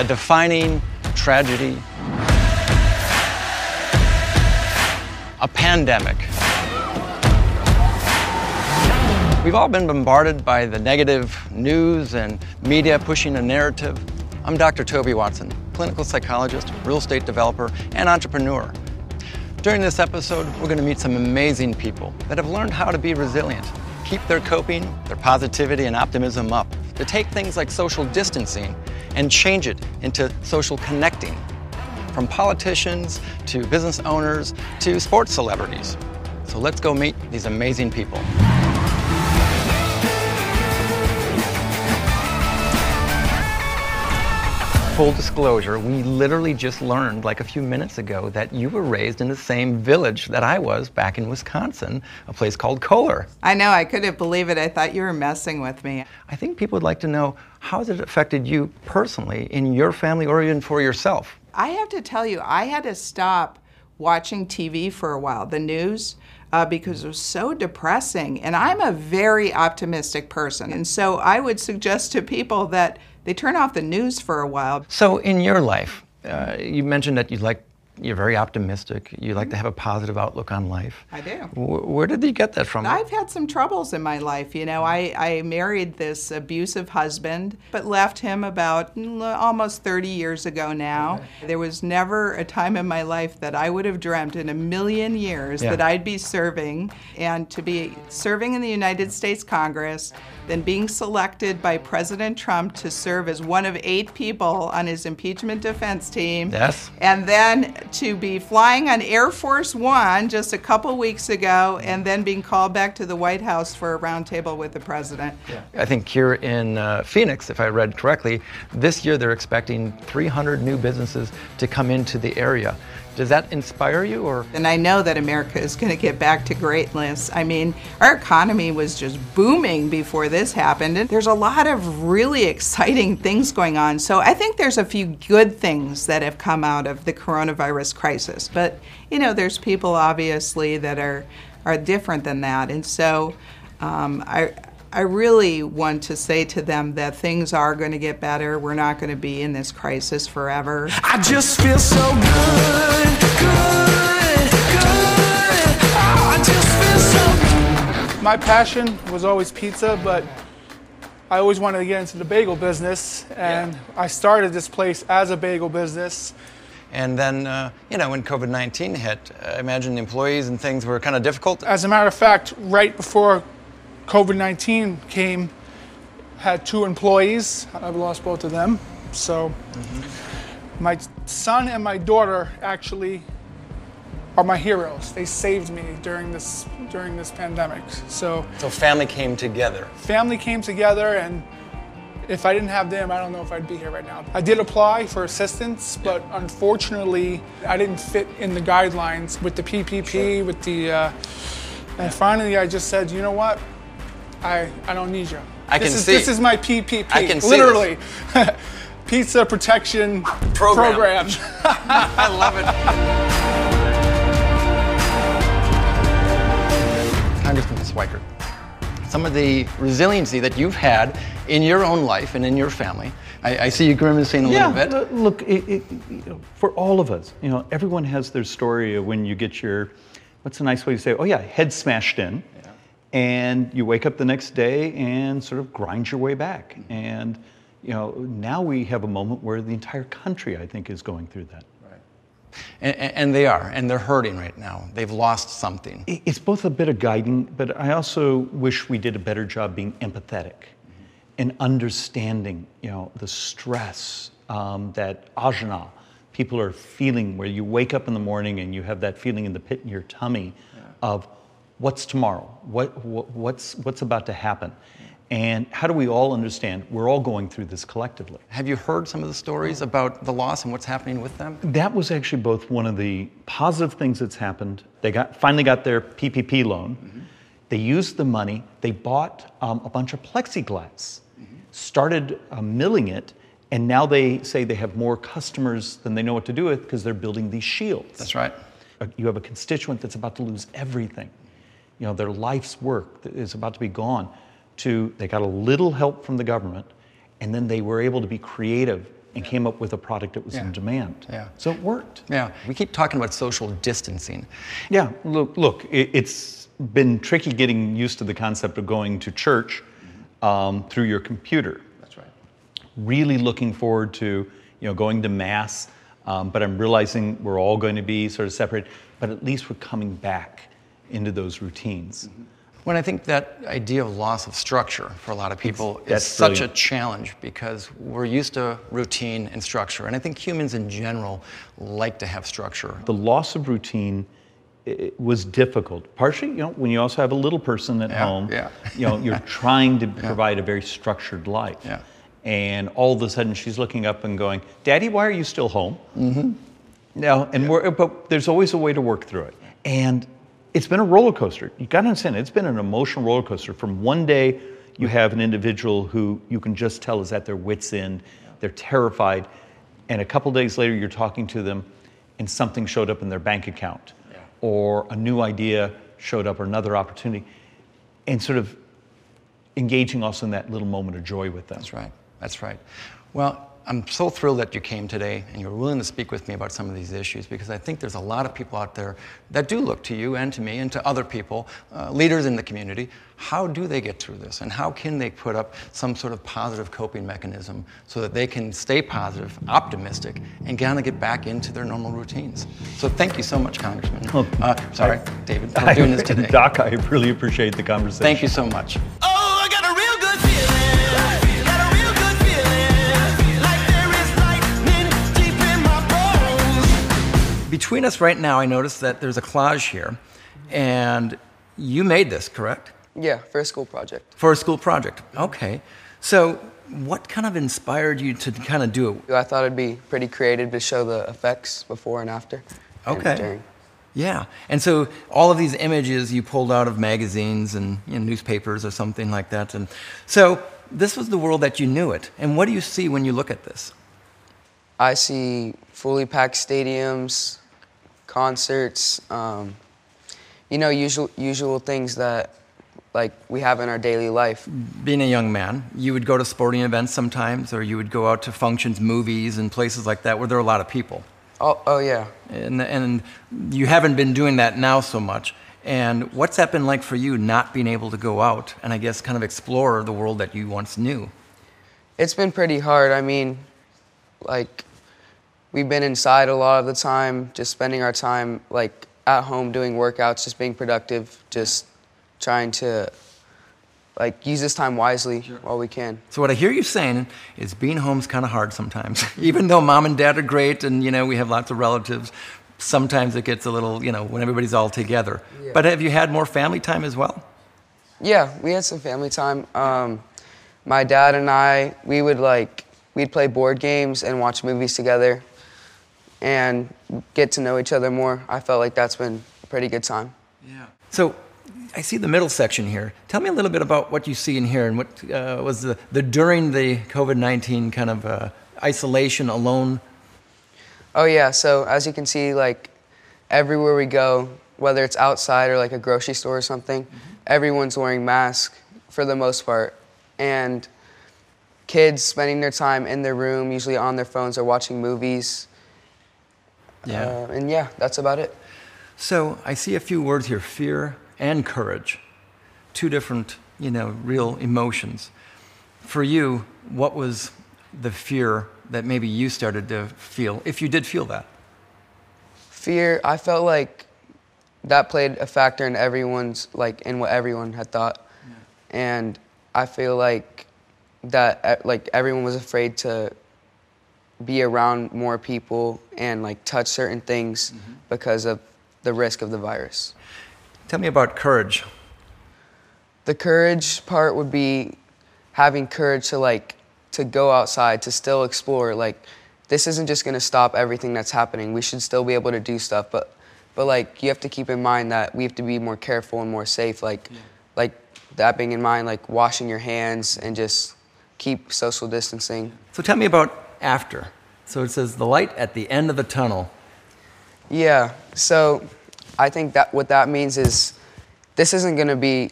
a defining tragedy, a pandemic. We've all been bombarded by the negative news and media pushing a narrative. I'm Dr. Toby Watson, clinical psychologist, real estate developer, and entrepreneur. During this episode, we're going to meet some amazing people that have learned how to be resilient, keep their coping, their positivity, and optimism up, to take things like social distancing and change it into social connecting. From politicians to business owners to sports celebrities. So let's go meet these amazing people. Full disclosure, we literally just learned like a few minutes ago that you were raised in the same village that I was back in Wisconsin, a place called Kohler. I know, I couldn't believe it. I thought you were messing with me. I think people would like to know how has it affected you personally in your family or even for yourself? I have to tell you, I had to stop watching TV for a while, the news, uh, because it was so depressing. And I'm a very optimistic person. And so I would suggest to people that they turn off the news for a while. So, in your life, uh, you mentioned that you like you're very optimistic. You like to have a positive outlook on life. I do. W- where did you get that from? I've had some troubles in my life. You know, I, I married this abusive husband, but left him about mm, almost 30 years ago now. Okay. There was never a time in my life that I would have dreamt in a million years yeah. that I'd be serving and to be serving in the United States Congress, then being selected by President Trump to serve as one of eight people on his impeachment defense team. Yes. And then to be flying on Air Force One just a couple weeks ago and then being called back to the White House for a roundtable with the president. Yeah. I think here in uh, Phoenix, if I read correctly, this year they're expecting 300 new businesses to come into the area. Does that inspire you or And I know that America is going to get back to greatness. I mean, our economy was just booming before this happened and there's a lot of really exciting things going on. So I think there's a few good things that have come out of the coronavirus crisis. But, you know, there's people obviously that are are different than that. And so um, I I really want to say to them that things are going to get better. We're not going to be in this crisis forever. I just feel so good, good, good. Oh, I just feel so My passion was always pizza, but I always wanted to get into the bagel business, and yeah. I started this place as a bagel business. And then, uh, you know, when COVID 19 hit, I imagine the employees and things were kind of difficult. As a matter of fact, right before COVID 19 came, had two employees. I've lost both of them. So mm-hmm. my son and my daughter actually are my heroes. They saved me during this during this pandemic. So So family came together. Family came together and if I didn't have them, I don't know if I'd be here right now. I did apply for assistance, but unfortunately, I didn't fit in the guidelines with the PPP, sure. with the. Uh, and finally, I just said, you know what? I, I don't need you. I this can is, see. This is my PPP. I can see Literally. Pizza protection program. program. I love it. Congressman Schweikert, some of the resiliency that you've had in your own life and in your family. I, I see you grimacing a yeah, little bit. Look, it, it, you know, for all of us, you know, everyone has their story of when you get your, what's a nice way to say, it? oh yeah, head smashed in and you wake up the next day and sort of grind your way back. And you know, now we have a moment where the entire country, I think, is going through that. Right. And, and they are, and they're hurting right now. They've lost something. It's both a bit of guiding, but I also wish we did a better job being empathetic mm-hmm. and understanding, you know, the stress um, that ajna people are feeling, where you wake up in the morning and you have that feeling in the pit in your tummy yeah. of what's tomorrow? What, what, what's, what's about to happen? And how do we all understand we're all going through this collectively? Have you heard some of the stories about the loss and what's happening with them? That was actually both one of the positive things that's happened. They got, finally got their PPP loan. Mm-hmm. They used the money. They bought um, a bunch of plexiglass, mm-hmm. started uh, milling it, and now they say they have more customers than they know what to do with because they're building these shields. That's right. Uh, you have a constituent that's about to lose everything you know, their life's work is about to be gone to they got a little help from the government and then they were able to be creative and came up with a product that was Yeah. in demand. Yeah. So it worked. Yeah, we keep talking about social distancing. Yeah, look, look it, it's been tricky getting used to the concept of going to church um, through your computer. That's right. Really looking forward to, you know, going to mass, um, but I'm realizing we're all going to be sort of separate. But at least we're coming back into those routines. When I think that idea of loss of structure for a lot of people is such brilliant. a challenge because we're used to routine and structure. And I think humans in general like to have structure. The loss of routine was difficult. Partially, you know, when you also have a little person at Yeah, home, yeah. you know, you're trying to provide a very structured life. Yeah. And all of a sudden, she's looking up and going, "Daddy, why are you still home?" Mm-hmm. No, and we're, but there's always a way to work through it. And it's been a roller coaster. You got to understand, it's been an emotional roller coaster. From one day, you have an individual who you can just tell is at their wits' end. They're terrified, and a couple days later, you're talking to them, and something showed up in their bank account, or a new idea showed up, or another opportunity, and sort of engaging also in that little moment of joy with them. That's right. That's right. Well, I'm so thrilled that you came today and you're willing to speak with me about some of these issues because I think there's a lot of people out there that do look to you and to me and to other people, uh, leaders in the community. How do they get through this and how can they put up some sort of positive coping mechanism so that they can stay positive, optimistic, and kind of get back into their normal routines? So thank you so much, Congressman. Uh, sorry, David, for doing this today. Doc, I really appreciate the conversation. Thank you so much. Between us right now, I noticed that there's a collage here, and you made this, correct? Yeah, for a school project. For a school project. Okay. So, what kind of inspired you to kind of do it? I thought it'd be pretty creative to show the effects before and after. and Okay. during. Yeah. And so, all of these images you pulled out of magazines and you know, newspapers or something like that. And so, this was the world that you knew it. And what do you see when you look at this? I see fully packed stadiums, concerts, um, you know, usual usual things that like we have in our daily life. Being a young man, you would go to sporting events sometimes, or you would go out to functions, movies, and places like that where there are a lot of people. Oh, oh yeah. And, and you haven't been doing that now so much. And what's that been like for you not being able to go out and I guess kind of explore the world that you once knew? It's been pretty hard. I mean, like, we've been inside a lot of the time, just spending our time, like, at home doing workouts, just being productive, just trying to, like, use this time wisely while we can. So what I hear you saying is being home's kind of hard sometimes. Even though mom and dad are great and you know we have lots of relatives, sometimes it gets a little, you know, when everybody's all together. But have you had more family time as well? Yeah, we had some family time. Um, my dad and I, we would, like, we'd play board games and watch movies together and get to know each other more. I felt like that's been a pretty good time. Yeah. So I see the middle section here. Tell me a little bit about what you see in here and what uh, was the, the during the COVID 19 kind of uh, isolation, alone. Oh yeah, so as you can see, like everywhere we go, whether it's outside or like a grocery store or something, everyone's wearing masks for the most part, and kids spending their time in their room, usually on their phones or watching movies. Yeah. Uh, and yeah, that's about it. So I see a few words here fear and courage. Two different, you know, real emotions. For you, what was the fear that maybe you started to feel, if you did feel that? Fear, I felt like that played a factor in everyone's, like, in what everyone had thought. And I feel like that, like, everyone was afraid to be around more people and, like, touch certain things mm-hmm. because of the risk of the virus. Tell me about courage. The courage part would be having courage to, like, to go outside, to still explore. Like, this isn't just gonna stop everything that's happening. We should still be able to do stuff, but but like you have to keep in mind that we have to be more careful and more safe. Like like that being in mind, like washing your hands and just keep social distancing. So tell me about after. So it says the light at the end of the tunnel. Yeah. So I think that what that means is this isn't gonna be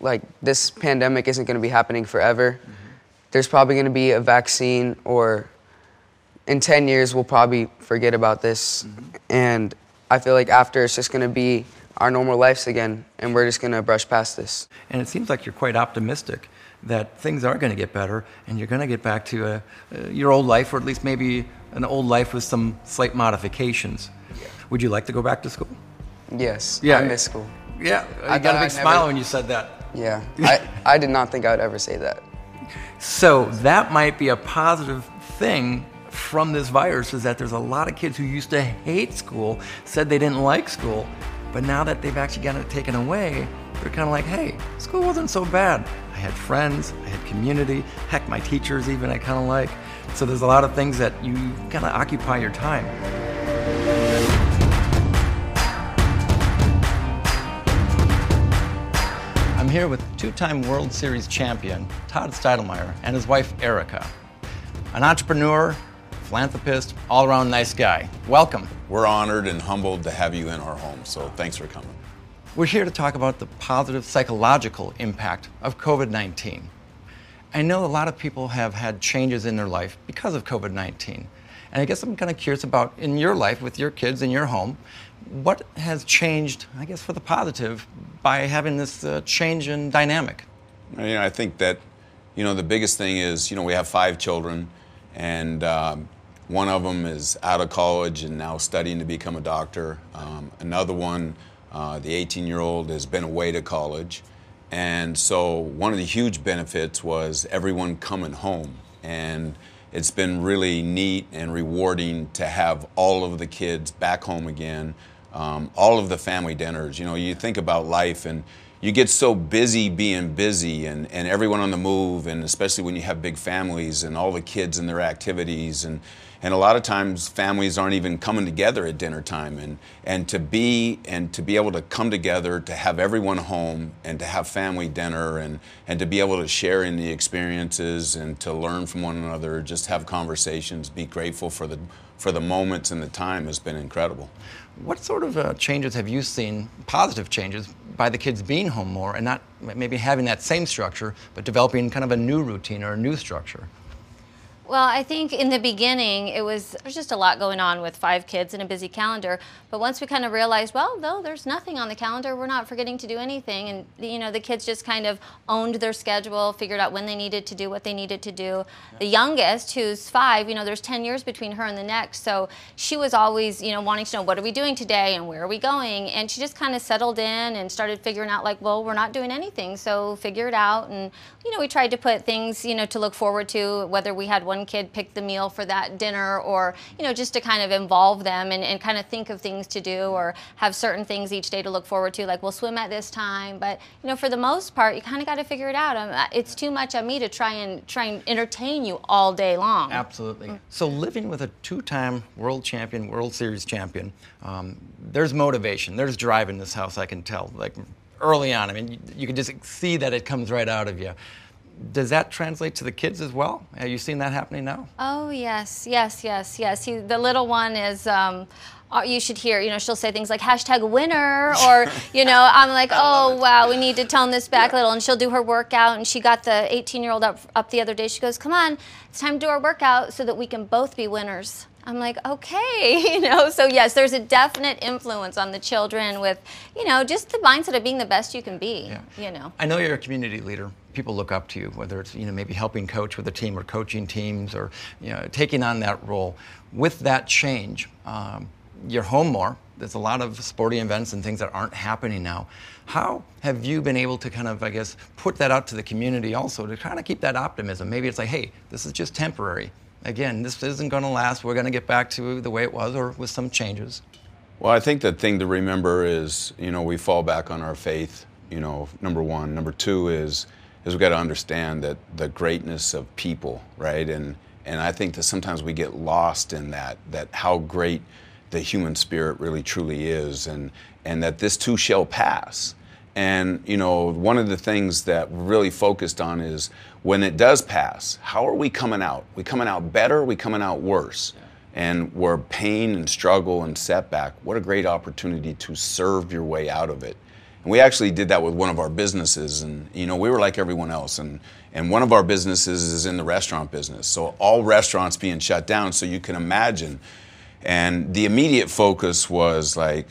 like this pandemic isn't gonna be happening forever. Mm-hmm. There's probably gonna be a vaccine or in 10 years we'll probably forget about this mm-hmm. and i feel like after it's just going to be our normal lives again and we're just going to brush past this And it seems like you're quite optimistic that things are going to get better and you're going to get back to uh, uh, your old life, or at least maybe an old life with some slight modifications. Would you like to go back to school? yes Yeah. i miss school Yeah, I I got a big I'd smile never- when you said that. yeah I, I did not think i would ever say that So that might be a positive thing from this virus is that there's a lot of kids who used to hate school, said they didn't like school, but now that they've actually gotten it taken away, they're kind of like, hey, school wasn't so bad. I had friends, I had community, heck, my teachers even I kind of like. So there's a lot of things that you kind of occupy your time. I'm here with two-time World Series champion Todd Stottlemyre and his wife Erica. An entrepreneur, philanthropist, all-around nice guy. Welcome. We're honored and humbled to have you in our home, so thanks for coming. We're here to talk about the positive psychological impact of COVID 19. I know a lot of people have had changes in their life because of COVID 19. And I guess I'm kind of curious about in your life with your kids in your home, what has changed, I guess, for the positive by having this uh, change in dynamic? You know, I think that, you know, the biggest thing is, you know, we have five children, and um, one of them is out of college and now studying to become a doctor. Um, another one, uh, the 18-year-old, has been away to college, and so one of the huge benefits was everyone coming home, and it's been really neat and rewarding to have all of the kids back home again. Um, all of the family dinners. You know, you think about life and you get so busy being busy and, and everyone on the move, and especially when you have big families and all the kids and their activities. And, and a lot of times families aren't even coming together at dinner time. And, and to be and to be able to come together, to have everyone home and to have family dinner and, and to be able to share in the experiences and to learn from one another, just have conversations, be grateful for the, for the moments and the time has been incredible. What sort of uh, changes have you seen, positive changes, by the kids being home more and not maybe having that same structure, but developing kind of a new routine or a new structure? Well, I think in the beginning it was there's just a lot going on with five kids and a busy calendar. But once we kind of realized, well, no, there's nothing on the calendar. We're not forgetting to do anything, and you know the kids just kind of owned their schedule, figured out when they needed to do what they needed to do. The youngest, who's five, you know, there's 10 years between her and the next, so she was always, you know, wanting to know what are we doing today and where are we going, and she just kind of settled in and started figuring out like, well, we're not doing anything, so figure it out, and you know, we tried to put things, you know, to look forward to, whether we had one kid pick the meal for that dinner or, you know, just to kind of involve them and, and kind of think of things to do or have certain things each day to look forward to, like we'll swim at this time. But, you know, for the most part, you kind of got to figure it out. Um, it's too much on me to try and try and entertain you all day long. Absolutely. So, living with a two time world champion, World Series champion, um, there's motivation, there's drive in this house, I can tell. Like early on, I mean, you, you can just see that it comes right out of you. Does that translate to the kids as well? Have you seen that happening now? Oh yes, yes, yes, yes. He, the little one is. Um, uh, you should hear, you know, she'll say things like hashtag winner, or, you know, I'm like, oh, wow, we need to tone this back a little. And she'll do her workout. And she got the 18 year old up, up the other day. She goes, come on, it's time to do our workout so that we can both be winners. I'm like, okay, you know, so yes, there's a definite influence on the children with, you know, just the mindset of being the best you can be, Yeah. you know. I know you're a community leader. People look up to you, whether it's you know maybe helping coach with a team or coaching teams or you know taking on that role. With that change, um, you're home more. There's a lot of sporting events and things that aren't happening now. How have you been able to kind of, I guess, put that out to the community also to kind of keep that optimism? Maybe it's like, hey, this is just temporary. Again, this isn't going to last. We're going to get back to the way it was or with some changes. Well, I think the thing to remember is, you know, we fall back on our faith, you know, number one. Number two is, is we've got to understand that the greatness of people, right? And, and I think that sometimes we get lost in that, that how great the human spirit really truly is, and, and that this too shall pass. And, you know, one of the things that we're really focused on is when it does pass, how are we coming out? We coming out better? We coming out worse? and where pain and struggle and setback, what a great opportunity to serve your way out of it. And we actually did that with one of our businesses, and you know, we were like everyone else. And and one of our businesses is in the restaurant business, so all restaurants being shut down. So you can imagine. And the immediate focus was like,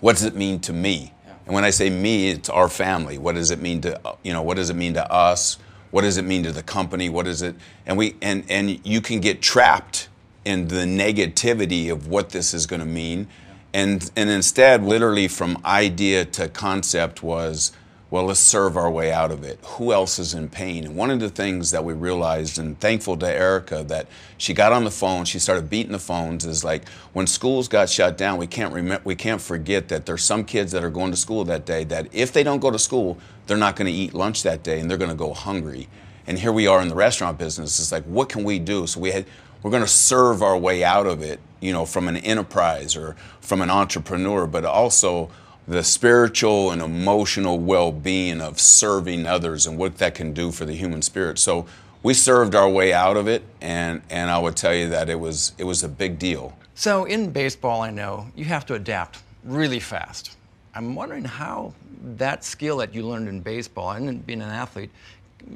what does it mean to me? And when I say me, it's our family. What does it mean to you know? What does it mean to us? What does it mean to the company? What is it? And we and and you can get trapped in the negativity of what this is going to mean, and and instead, literally from idea to concept was. Well, let's serve our way out of it. Who else is in pain? And one of the things that we realized, and thankful to Erica that she got on the phone, she started beating the phones, is like when schools got shut down, we can't remember, we can't forget that there's some kids that are going to school that day that if they don't go to school, they're not going to eat lunch that day and they're going to go hungry. And here we are in the restaurant business. It's like, what can we do? So we had, we're going to serve our way out of it, you know, from an enterprise or from an entrepreneur, but also the spiritual and emotional well-being of serving others and what that can do for the human spirit. So we served our way out of it, and and I would tell you that it was it was a big deal. So in baseball, I know you have to adapt really fast. I'm wondering how that skill that you learned in baseball and being an athlete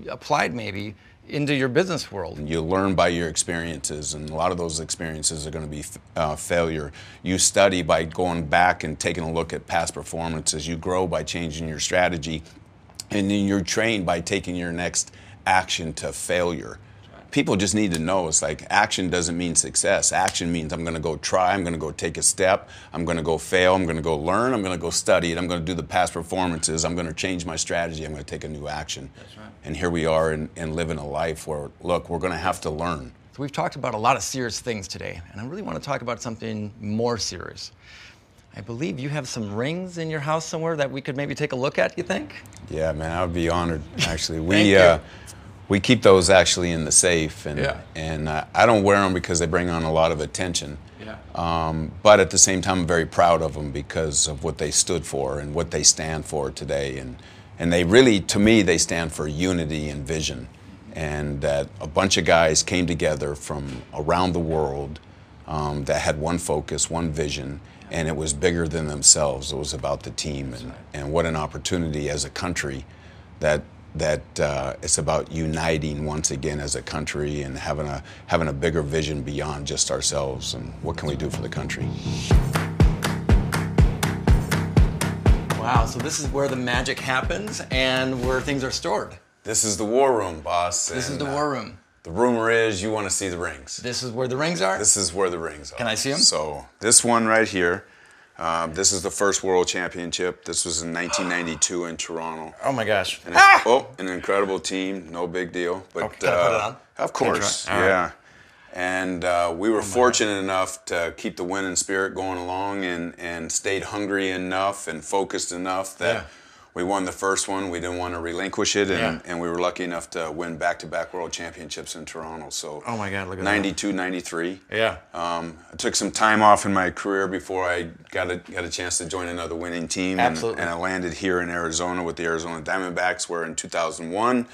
applied maybe into your business world. You learn by your experiences, and a lot of those experiences are going to be uh, failure. You study by going back and taking a look at past performances. You grow by changing your strategy, and then you're trained by taking your next action to failure. People just need to know it's like action doesn't mean success. Action means I'm going to go try, I'm going to go take a step, I'm going to go fail, I'm going to go learn, I'm going to go study it, I'm going to do the past performances, I'm going to change my strategy, I'm going to take a new action. That's right. And here we are and, and living a life where, look, we're going to have to learn. So we've talked about a lot of serious things today, and I really want to talk about something more serious. I believe you have some rings in your house somewhere that we could maybe take a look at, you think? Yeah, man, I would be honored. Actually, Thank we you. uh, we keep those actually in the safe, and Yeah. and uh, I don't wear them because they bring on a lot of attention. Yeah. Um, but at the same time, I'm very proud of them because of what they stood for and what they stand for today, and and they really, to me, they stand for unity and vision, and that a bunch of guys came together from around the world um, that had one focus, one vision, and it was bigger than themselves. It was about the team, and, and what an opportunity as a country that that uh, it's about uniting once again as a country and having a having a bigger vision beyond just ourselves and what can we do for the country. Wow, so this is where the magic happens and where things are stored. This is the war room, boss. This is the uh, war room. The rumor is you want to see the rings. This is where the rings are? This is where the rings are. Can I see them? So this one right here. Um, this is the first World Championship. This was in 1992 in Toronto. oh my gosh. And it's- Oh, an incredible team. No big deal. But Okay, gotta put it uh, on? Of course, All right. yeah. And uh, we were fortunate enough to keep the winning spirit going along, and and stayed hungry enough and focused enough that. Yeah. We won the first one. We didn't want to relinquish it, and, Yeah. and we were lucky enough to win back-to-back world championships in Toronto. So, Oh my God, look at that. 92, 93. Yeah. Um, I took some time off in my career before I got a, got a chance to join another winning team. and- Absolutely. And, I landed here in Arizona with the Arizona Diamondbacks, where in 2001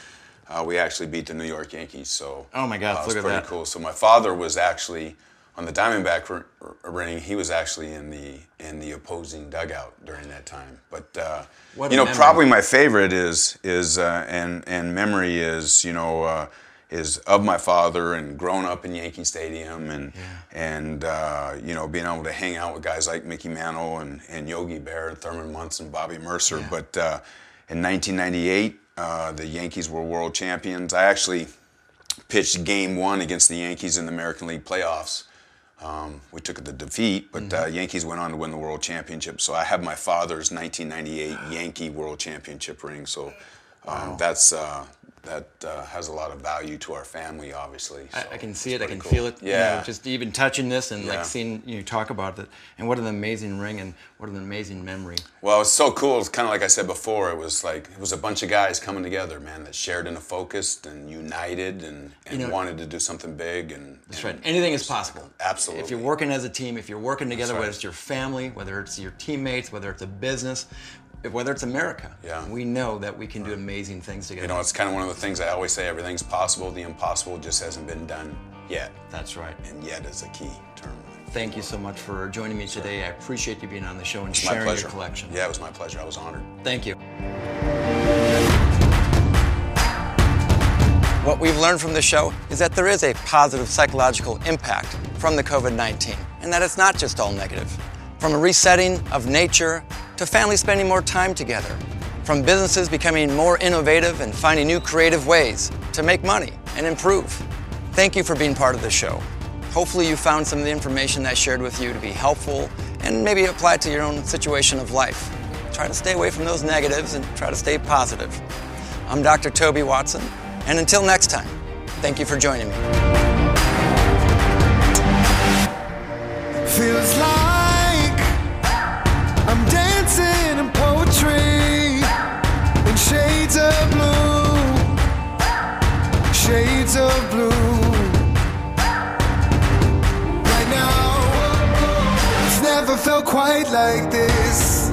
uh, we actually beat the New York Yankees. So Oh my God, uh, it was look at pretty cool. So my father was actually on the Diamondback ring. He was actually in the in the opposing dugout during that time. But uh, you know, memory. probably my favorite is is uh, and and memory is you know. Uh, is of my father and growing up in Yankee Stadium and and uh, you know being able to hang out with guys like Mickey Mantle and, and Yogi Berra and Thurman Munson, and Bobby Murcer. But uh, in 1998, uh, the Yankees were world champions. I actually pitched Game One against the Yankees in the American League playoffs. Um, we took the defeat, but uh, Yankees went on to win the World Championship. So I have my father's 1998 Yankee World Championship ring. So um, that's uh, that uh, has a lot of value to our family, obviously. I, So I can see it. I can cool. feel it. you know, Yeah. just even touching this and Yeah. like seeing you talk about it. And what an amazing ring and what an amazing memory. Well, it's so cool. It's kind of like I said before. It was like it was a bunch of guys coming together, man, that shared in a focused and united and, and know- wanted to do something big. And That's right. Anything is possible. Absolutely. If you're working as a team, if you're working together, right. whether it's your family, whether it's your teammates, whether it's a business, whether it's America, Yeah. we know that we can do amazing things together. You know, it's kind of one of the things I always say everything's possible. The impossible just hasn't been done yet. That's right. And yet is a key term. Thank you so much for joining me today. I appreciate you being on the show and It's my sharing pleasure. your collection. Yeah, it was my pleasure. I was honored. Thank you. What we've learned from the show is that there is a positive psychological impact from the COVID 19, and that it's not just all negative. From a resetting of nature to families spending more time together, from businesses becoming more innovative and finding new creative ways to make money and improve. Thank you for being part of the show. Hopefully, you found some of the information I shared with you to be helpful and maybe apply it to your own situation of life. Try to stay away from those negatives and try to stay positive. I'm Dr. Toby Watson, and until next time, thank you for joining me. In shades of blue, shades of blue. Right now, it's never felt quite like this.